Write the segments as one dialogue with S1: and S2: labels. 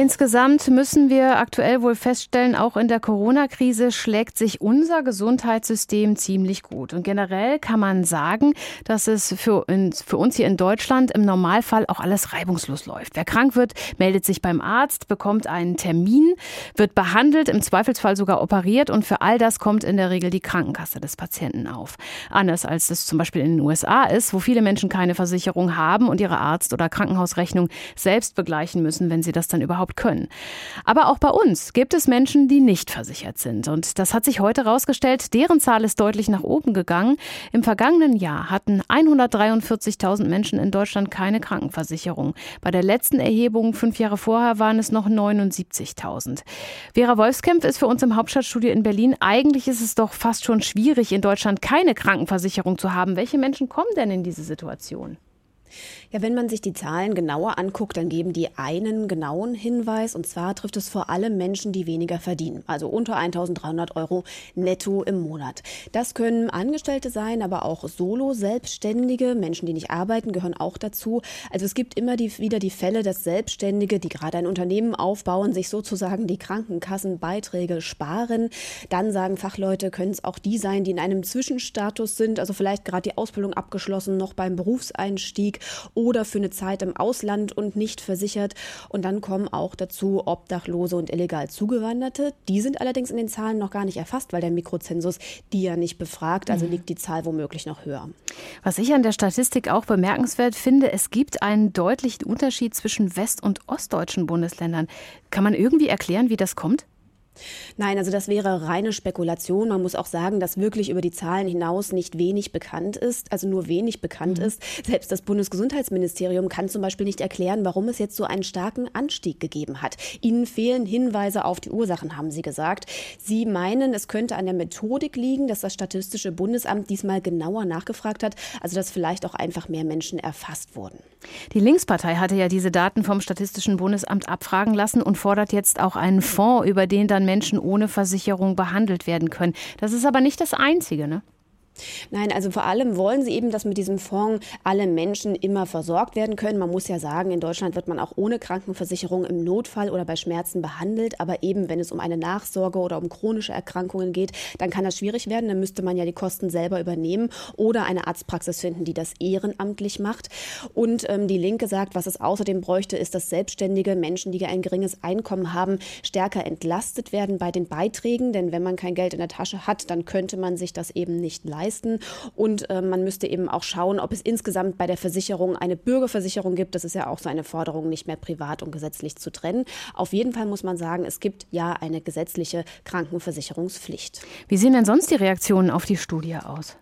S1: Insgesamt müssen wir aktuell wohl feststellen, auch in der Corona-Krise schlägt sich unser Gesundheitssystem ziemlich gut. Und generell kann man sagen, dass es für uns, für uns hier in Deutschland im Normalfall auch alles reibungslos läuft. Wer krank wird, meldet sich beim Arzt, bekommt einen Termin, wird behandelt, im Zweifelsfall sogar operiert und für all das kommt in der Regel die Krankenkasse des Patienten auf. Anders als es zum Beispiel in den USA ist, wo viele Menschen keine Versicherung haben und ihre Arzt- oder Krankenhausrechnung selbst begleichen müssen, wenn sie das dann überhaupt überhaupt können. Aber auch bei uns gibt es Menschen, die nicht versichert sind. Und das hat sich heute herausgestellt. Deren Zahl ist deutlich nach oben gegangen. Im vergangenen Jahr hatten 143.000 Menschen in Deutschland keine Krankenversicherung. Bei der letzten Erhebung fünf Jahre vorher waren es noch 79.000. Vera Wolfskämpf ist für uns im Hauptstadtstudio in Berlin. Eigentlich ist es doch fast schon schwierig, in Deutschland keine Krankenversicherung zu haben. Welche Menschen kommen denn in diese Situation?
S2: Ja, wenn man sich die Zahlen genauer anguckt, dann geben die einen genauen Hinweis. Und zwar trifft es vor allem Menschen, die weniger verdienen, also unter 1300 Euro netto im Monat. Das können Angestellte sein, aber auch Solo-Selbstständige, Menschen, die nicht arbeiten, gehören auch dazu. Also es gibt immer die, wieder die Fälle, dass Selbstständige, die gerade ein Unternehmen aufbauen, sich sozusagen die Krankenkassenbeiträge sparen. Dann sagen Fachleute, können es auch die sein, die in einem Zwischenstatus sind, also vielleicht gerade die Ausbildung abgeschlossen, noch beim Berufseinstieg oder für eine Zeit im Ausland und nicht versichert. Und dann kommen auch dazu Obdachlose und illegal Zugewanderte. Die sind allerdings in den Zahlen noch gar nicht erfasst, weil der Mikrozensus die ja nicht befragt. Also mhm. liegt die Zahl womöglich noch höher.
S1: Was ich an der Statistik auch bemerkenswert finde, es gibt einen deutlichen Unterschied zwischen west- und ostdeutschen Bundesländern. Kann man irgendwie erklären, wie das kommt?
S2: Nein, also das wäre reine Spekulation. Man muss auch sagen, dass wirklich über die Zahlen hinaus nicht wenig bekannt ist, also nur wenig bekannt mhm. ist. Selbst das Bundesgesundheitsministerium kann zum Beispiel nicht erklären, warum es jetzt so einen starken Anstieg gegeben hat. Ihnen fehlen Hinweise auf die Ursachen, haben Sie gesagt. Sie meinen, es könnte an der Methodik liegen, dass das Statistische Bundesamt diesmal genauer nachgefragt hat, also dass vielleicht auch einfach mehr Menschen erfasst wurden.
S1: Die Linkspartei hatte ja diese Daten vom Statistischen Bundesamt abfragen lassen und fordert jetzt auch einen Fonds, über den dann Menschen ohne Versicherung behandelt werden können. Das ist aber nicht das Einzige, ne?
S2: Nein, also vor allem wollen sie eben, dass mit diesem Fonds alle Menschen immer versorgt werden können. Man muss ja sagen, in Deutschland wird man auch ohne Krankenversicherung im Notfall oder bei Schmerzen behandelt. Aber eben, wenn es um eine Nachsorge oder um chronische Erkrankungen geht, dann kann das schwierig werden. Dann müsste man ja die Kosten selber übernehmen oder eine Arztpraxis finden, die das ehrenamtlich macht. Und ähm, die Linke sagt, was es außerdem bräuchte, ist, dass selbstständige Menschen, die ein geringes Einkommen haben, stärker entlastet werden bei den Beiträgen. Denn wenn man kein Geld in der Tasche hat, dann könnte man sich das eben nicht leisten leisten. Und äh, man müsste eben auch schauen, ob es insgesamt bei der Versicherung eine Bürgerversicherung gibt. Das ist ja auch so eine Forderung, nicht mehr privat und gesetzlich zu trennen. Auf jeden Fall muss man sagen, es gibt ja eine gesetzliche Krankenversicherungspflicht.
S1: Wie sehen denn sonst die Reaktionen auf die Studie aus?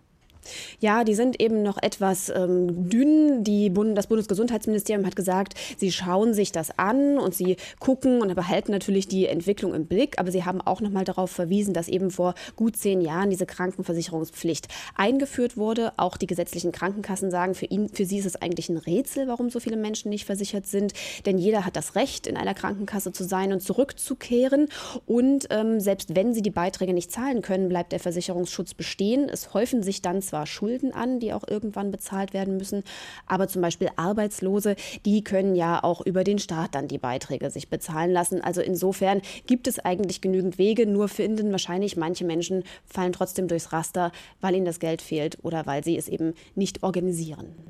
S2: Ja, die sind eben noch etwas ähm, dünn. Die Bund das Bundesgesundheitsministerium hat gesagt, sie schauen sich das an und sie gucken und behalten natürlich die Entwicklung im Blick. Aber sie haben auch noch mal darauf verwiesen, dass eben vor gut zehn Jahren diese Krankenversicherungspflicht eingeführt wurde. Auch die gesetzlichen Krankenkassen sagen, für, ihn, für sie ist es eigentlich ein Rätsel, warum so viele Menschen nicht versichert sind. Denn jeder hat das Recht, in einer Krankenkasse zu sein und zurückzukehren. Und ähm, selbst wenn sie die Beiträge nicht zahlen können, bleibt der Versicherungsschutz bestehen. Es häufen sich dann zwar zwar Schulden an, die auch irgendwann bezahlt werden müssen, aber zum Beispiel Arbeitslose, die können ja auch über den Staat dann die Beiträge sich bezahlen lassen. Also insofern gibt es eigentlich genügend Wege, nur finden wahrscheinlich manche Menschen fallen trotzdem durchs Raster, weil ihnen das Geld fehlt oder weil sie es eben nicht organisieren.